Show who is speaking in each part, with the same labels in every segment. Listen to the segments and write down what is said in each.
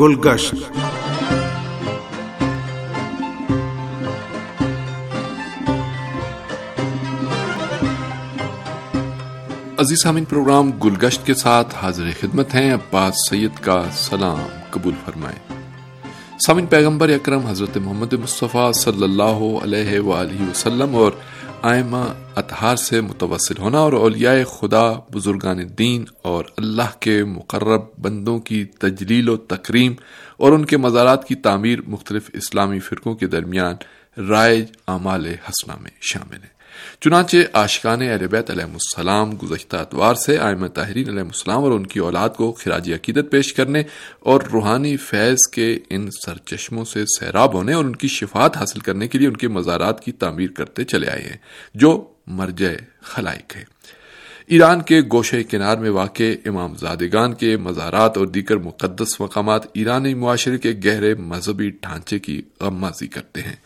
Speaker 1: گلگشت۔
Speaker 2: عزیز سامن پروگرام گلگشت کے ساتھ حاضر خدمت ہیں۔ عباس سید کا سلام قبول فرمائیں۔ سامن پیغمبر اکرم حضرت محمد مصطفیٰ صلی اللہ علیہ وآلہ وسلم اور آئمہ اطہار سے متوسل ہونا اور اولیاء خدا، بزرگان دین اور اللہ کے مقرب بندوں کی تجلیل و تکریم اور ان کے مزارات کی تعمیر مختلف اسلامی فرقوں کے درمیان رائج اعمال حسنہ میں شامل ہے چنانچہ آشقان اہل بیت علیہ السلام گزشتہ اتوار سے آئمہ تاہرین علیہ السلام اور ان کی اولاد کو خراجی عقیدت پیش کرنے اور روحانی فیض کے ان سرچشموں سے سیراب ہونے اور ان کی شفاعت حاصل کرنے کے لیے ان کے مزارات کی تعمیر کرتے چلے آئے ہیں، جو مرجع خلائق ہے ایران کے گوشے کنار میں واقع امام زادگان کے مزارات اور دیگر مقدس مقامات ایرانی معاشرے کے گہرے مذہبی ڈھانچے کی غمازی کرتے ہیں۔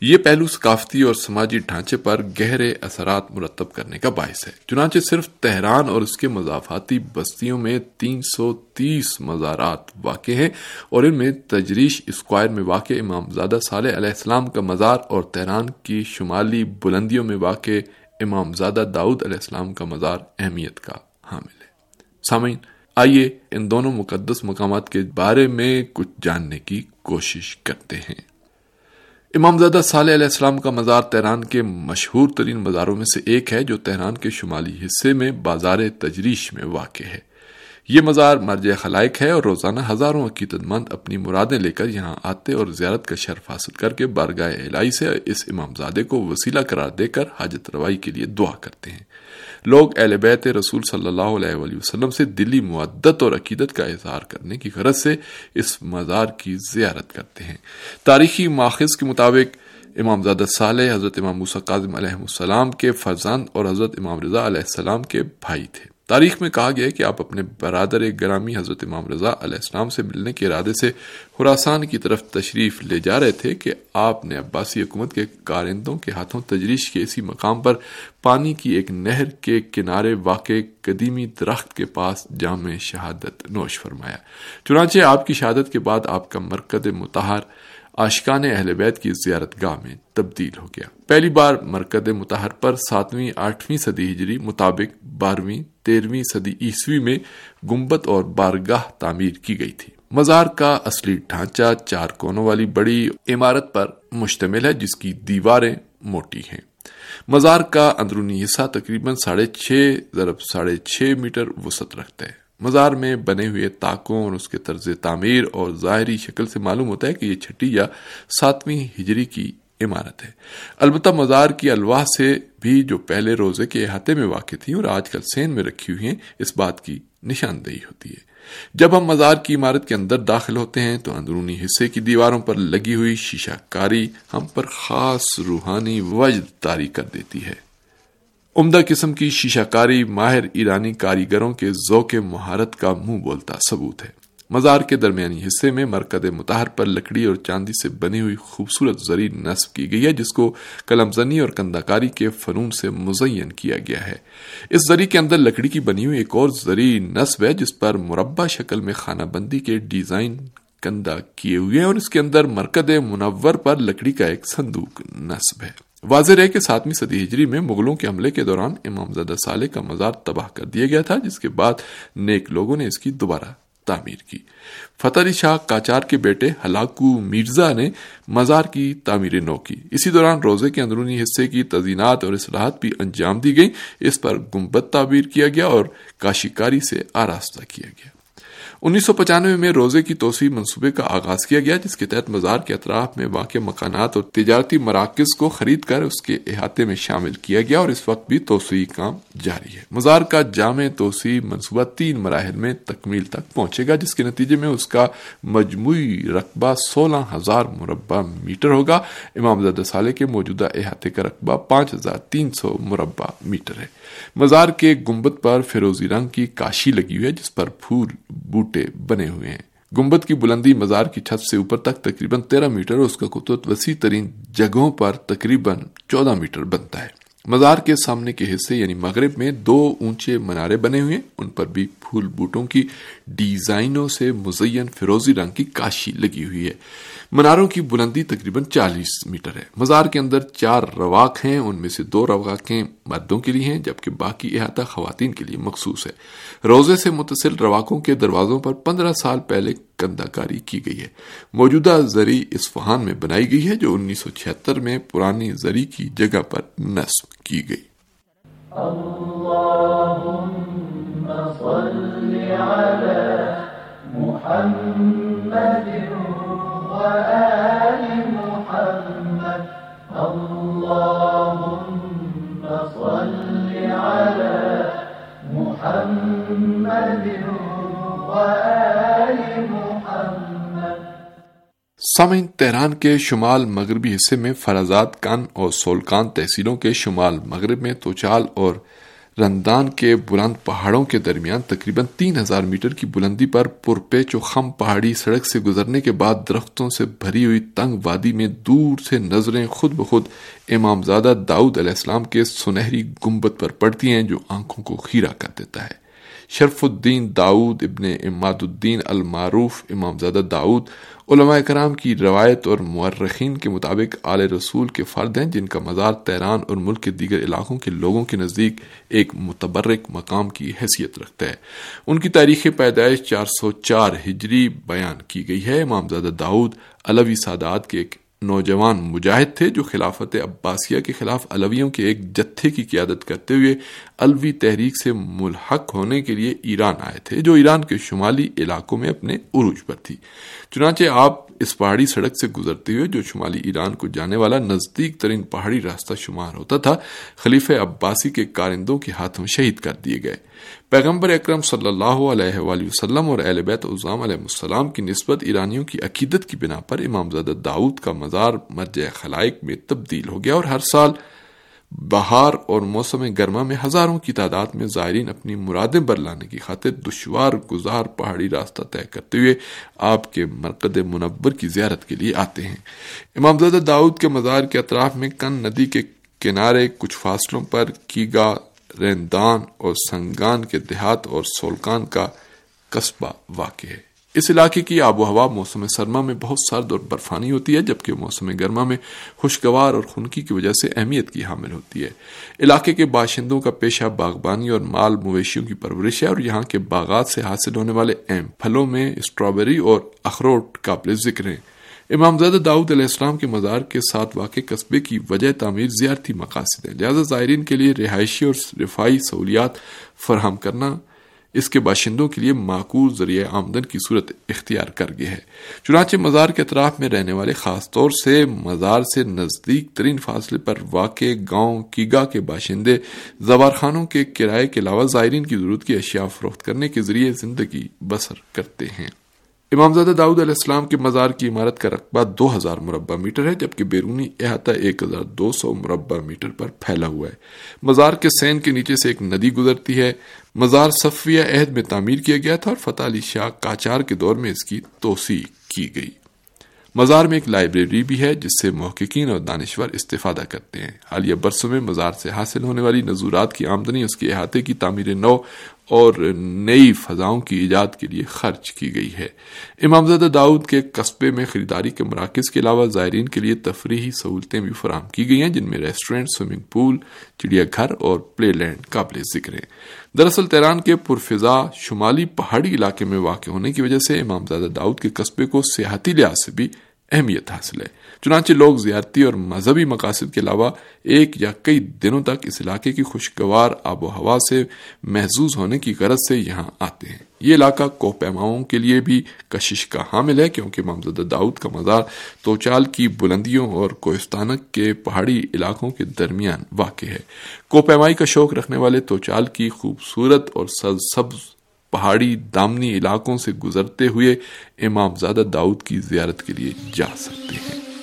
Speaker 2: یہ پہلو ثقافتی اور سماجی ڈھانچے پر گہرے اثرات مرتب کرنے کا باعث ہے۔ چنانچہ صرف تہران اور اس کے مضافاتی بستیوں میں تین سو تیس مزارات واقع ہیں اور ان میں تجریش اسکوائر میں واقع امام زادہ صالح علیہ السلام کا مزار اور تہران کی شمالی بلندیوں میں واقع امام زادہ داؤد علیہ السلام کا مزار اہمیت کا حامل ہے۔ سامعین، آئیے ان دونوں مقدس مقامات کے بارے میں کچھ جاننے کی کوشش کرتے ہیں۔ امام زادہ صالح علیہ السلام کا مزار تہران کے مشہور ترین مزاروں میں سے ایک ہے جو تہران کے شمالی حصے میں بازار تجریش میں واقع ہے۔ یہ مزار مرجع خلائق ہے اور روزانہ ہزاروں عقیدت مند اپنی مرادیں لے کر یہاں آتے اور زیارت کا شرف حاصل کر کے بارگاہ الہی سے اس امام زادے کو وسیلہ قرار دے کر حاجت روائی کے لیے دعا کرتے ہیں۔ لوگ اہل بیت رسول صلی اللہ علیہ وآلہ وسلم سے دلی معدت اور عقیدت کا اظہار کرنے کی غرض سے اس مزار کی زیارت کرتے ہیں۔ تاریخی ماخذ کے مطابق امام زادہ صالح حضرت امام موسیٰ قاظم علیہ السلام کے فرزند اور حضرت امام رضا علیہ السلام کے بھائی تھے۔ تاریخ میں کہا گیا کہ آپ اپنے برادر گرامی حضرت امام رضا علیہ السلام سے ملنے کے ارادے سے خوراسان کی طرف تشریف لے جا رہے تھے کہ آپ نے عباسی حکومت کے کارندوں کے ہاتھوں تجریش کے اسی مقام پر پانی کی ایک نہر کے کنارے واقع قدیمی درخت کے پاس جامع شہادت نوش فرمایا۔ چنانچہ آپ کی شہادت کے بعد آپ کا مرکز متحر آشکان اہل بیت کی زیارت گاہ میں تبدیل ہو گیا۔ پہلی بار مرکز متحر پر ساتویں، آٹھویں صدی ہجری مطابق بارہویں، تیرہویں صدی عیسوی میں گمبت اور بارگاہ تعمیر کی گئی تھی۔ مزار کا اصلی ڈھانچہ چار کونوں والی بڑی عمارت پر مشتمل ہے، جس کی دیواریں موٹی ہیں۔ مزار کا اندرونی حصہ تقریباً ساڑھے چھ، ضرب ساڑھے چھ میٹر وسط رکھتا ہے۔ مزار میں بنے ہوئے تاکوں اور اس کے طرز تعمیر اور ظاہری شکل سے معلوم ہوتا ہے کہ یہ چھٹی یا ساتویں ہجری کی عمارت ہے۔ البتہ مزار کی الواح سے بھی جو پہلے روزے کے احاطے میں واقع تھی اور آج کل سین میں رکھی ہوئی ہیں، اس بات کی نشاندہی ہوتی ہے۔ جب ہم مزار کی عمارت کے اندر داخل ہوتے ہیں تو اندرونی حصے کی دیواروں پر لگی ہوئی شیشہ کاری ہم پر خاص روحانی وجد تاری کر دیتی ہے۔ عمدہ قسم کی شیشہ کاری ماہر ایرانی کاریگروں کے ذوق مہارت کا منہ بولتا ثبوت ہے۔ مزار کے درمیانی حصے میں مرکز متحر پر لکڑی اور چاندی سے بنی ہوئی خوبصورت زری نصب کی گئی ہے، جس کو قلم زنی اور کنداکاری کے فنون سے مزین کیا گیا ہے۔ اس زری کے اندر لکڑی کی بنی ہوئی ایک اور زری نصب ہے، جس پر مربع شکل میں خانہ بندی کے ڈیزائن کندہ کیے ہوئے ہیں اور اس کے اندر مرکز منور پر لکڑی کا ایک صندوق نصب ہے۔ واضح ہے کہ ساتویں صدی ہجری میں مغلوں کے حملے کے دوران امام زدہ صالح کا مزار تباہ کر دیا گیا تھا، جس کے بعد نیک لوگوں نے اس کی دوبارہ تعمیر کی۔ فتح علی شاہ کاچار کے بیٹے ہلاکو میرزا نے مزار کی تعمیر نو کی۔ اسی دوران روزے کے اندرونی حصے کی تزینات اور اصلاحات بھی انجام دی گئی اس پر گمبت تعبیر کیا گیا اور کاشیکاری سے آراستہ کیا گیا۔ انیس سو پچانوے میں روزے کی توسیع منصوبے کا آغاز کیا گیا، جس کے تحت مزار کے اطراف میں واقع مکانات اور تجارتی مراکز کو خرید کر اس کے احاطے میں شامل کیا گیا اور اس وقت بھی توسیع کام جاری ہے۔ مزار کا جامع توسیع منصوبہ تین مراحل میں تکمیل تک پہنچے گا، جس کے نتیجے میں اس کا مجموعی رقبہ سولہ ہزار مربع میٹر ہوگا۔ امام زدہ سالے کے موجودہ احاطے کا رقبہ پانچ ہزار تین سو مربع میٹر ہے۔ مزار کے گنبد پر فیروزی رنگ کی کاشی لگی ہوئی ہے، جس پر پھول، بوٹے بنے ہوئے ہیں۔ گنبد کی بلندی مزار کی چھت سے اوپر تک تقریباً تیرہ میٹر اور اس کا خطوط وسیع ترین جگہوں پر تقریباً چودہ میٹر بنتا ہے۔ مزار کے سامنے کے حصے یعنی مغرب میں دو اونچے منارے بنے ہوئے ان پر بھی پھول بوٹوں کی ڈیزائنوں سے مزین فیروزی رنگ کی کاشی لگی ہوئی ہے۔ مناروں کی بلندی تقریباً چالیس میٹر ہے۔ مزار کے اندر چار رواق ہیں، ان میں سے دو رواقیں مردوں کے لیے ہیں، جبکہ باقی احاطہ خواتین کے لیے مخصوص ہے۔ روزے سے متصل رواقوں کے دروازوں پر پندرہ سال پہلے کندہ کاری کی گئی ہے۔ موجودہ زری اسفہان میں بنائی گئی ہے، جو انیس سو چھہتر میں پرانی زری کی جگہ پر نصب کی گئی۔ محمد سامعین، تہران کے شمال مغربی حصے میں فرازات کان اور سولکان تحصیلوں کے شمال مغرب میں توچال اور رندان کے بلند پہاڑوں کے درمیان تقریباً تین ہزار میٹر کی بلندی پر پرپیچ و خم پہاڑی سڑک سے گزرنے کے بعد درختوں سے بھری ہوئی تنگ وادی میں دور سے نظریں خود بخود امام زادہ داؤد علیہ السلام کے سنہری گمبت پر پڑتی ہیں جو آنکھوں کو خیرہ کر دیتا ہے۔ شرف الدین داؤد ابن اماد الدین المعروف امام زادہ داؤد، علماء کرام کی روایت اور مورخین کے مطابق آل رسول کے فرد ہیں، جن کا مزار تیران اور ملک کے دیگر علاقوں کے لوگوں کے نزدیک ایک متبرک مقام کی حیثیت رکھتا ہے۔ ان کی تاریخ پیدائش چار سو چار ہجری بیان کی گئی ہے۔ امام زادہ داؤد علوی سادات کے ایک نوجوان مجاہد تھے جو خلافت عباسیہ کے خلاف علویوں کے ایک جتھے کی قیادت کرتے ہوئے الوی تحریک سے ملحق ہونے کے لیے ایران آئے تھے، جو ایران کے شمالی علاقوں میں اپنے عروج پر تھی۔ چنانچہ آپ اس پہاڑی سڑک سے گزرتے ہوئے جو شمالی ایران کو جانے والا نزدیک ترین پہاڑی راستہ شمار ہوتا تھا، خلیفہ عباسی کے کارندوں کے ہاتھوں شہید کر دیے گئے۔ پیغمبر اکرم صلی اللہ علیہ وآلہ وسلم اور اہل بیت عظام علیہ السلام کی نسبت ایرانیوں کی عقیدت کی بنا پر امام زادہ داؤد کا مزار مرجع خلائق میں تبدیل ہو گیا اور ہر سال بہار اور موسم گرما میں ہزاروں کی تعداد میں زائرین اپنی مرادیں برلانے کی خاطر دشوار گزار پہاڑی راستہ طے کرتے ہوئے آپ کے مرکز منور کی زیارت کے لیے آتے ہیں۔ امام زادہ داؤد کے مزار کے اطراف میں کن ندی کے کنارے کچھ فاصلوں پر کیگا ریندان اور سنگان کے دیہات اور سولکان کا قصبہ واقع ہے۔ اس علاقے کی آب و ہوا موسم سرما میں بہت سرد اور برفانی ہوتی ہے، جبکہ موسم گرما میں خوشگوار اور خنکی کی وجہ سے اہمیت کی حامل ہوتی ہے۔ علاقے کے باشندوں کا پیشہ باغبانی اور مال مویشیوں کی پرورش ہے اور یہاں کے باغات سے حاصل ہونے والے اہم پھلوں میں اسٹرابیری اور اخروٹ قابل ذکر ہیں۔ امام زادہ داؤد علیہ السلام کے مزار کے ساتھ واقع قصبے کی وجہ تعمیر زیارتی مقاصد ہے۔ لہذا زائرین کے لیے رہائشی اور رفائی سہولیات فراہم کرنا اس کے باشندوں کے لیے معقول ذریعہ آمدن کی صورت اختیار کر گیا ہے چنانچہ مزار کے اطراف میں رہنے والے خاص طور سے مزار سے نزدیک ترین فاصلے پر واقع گاؤں کیگا کے باشندے زوار خانوں کے کرائے کے علاوہ زائرین کی ضرورت کی اشیاء فروخت کرنے کے ذریعے زندگی بسر کرتے ہیں۔ امام زادہ داؤد علیہ السلام کے مزار کی عمارت کا رقبہ دو ہزار مربع میٹر ہے، جبکہ بیرونی احاطہ ایک ہزار دو سو مربع میٹر پر پھیلا ہوا ہے۔ مزار کے سین کے نیچے سے ایک ندی گزرتی ہے۔ مزار صفیہ عہد میں تعمیر کیا گیا تھا اور فتح علی شاہ کاچار کے دور میں اس کی توسیع کی گئی۔ مزار میں ایک لائبریری بھی ہے، جس سے محققین اور دانشور استفادہ کرتے ہیں۔ حالیہ برسوں میں مزار سے حاصل ہونے والی نظورات کی آمدنی، اس کے احاطے کی تعمیر نو اور نئی فضاؤں کی ایجاد کے لیے خرچ کی گئی ہے۔ امامزادہ داؤد کے قصبے میں خریداری کے مراکز کے علاوہ زائرین کے لیے تفریحی سہولتیں بھی فراہم کی گئی ہیں، جن میں ریسٹورینٹ، سوئمنگ پول چڑیا گھر اور پلے لینڈ قابل ذکر ہیں۔ دراصل تیران کے پرفضا شمالی پہاڑی علاقے میں واقع ہونے کی وجہ سے امام زادہ داؤد کے قصبے کو سیاحتی لحاظ سے بھی اہمیت حاصل ہے۔ چنانچہ لوگ زیارتی اور مذہبی مقاصد کے علاوہ ایک یا کئی دنوں تک اس علاقے کی خوشگوار آب و ہوا سے محظوظ ہونے کی غرض سے یہاں آتے ہیں۔ یہ علاقہ کوہ پیماؤں کے لیے بھی کشش کا حامل ہے، کیونکہ مامزدہ داؤد کا مزار توچال کی بلندیوں اور کوہستانک کے پہاڑی علاقوں کے درمیان واقع ہے۔ کوہ پیمائی کا شوق رکھنے والے توچال کی خوبصورت اور سبز پہاڑی دامنی علاقوں سے گزرتے ہوئے امام زادہ داؤد کی زیارت کے لیے جا سکتے ہیں۔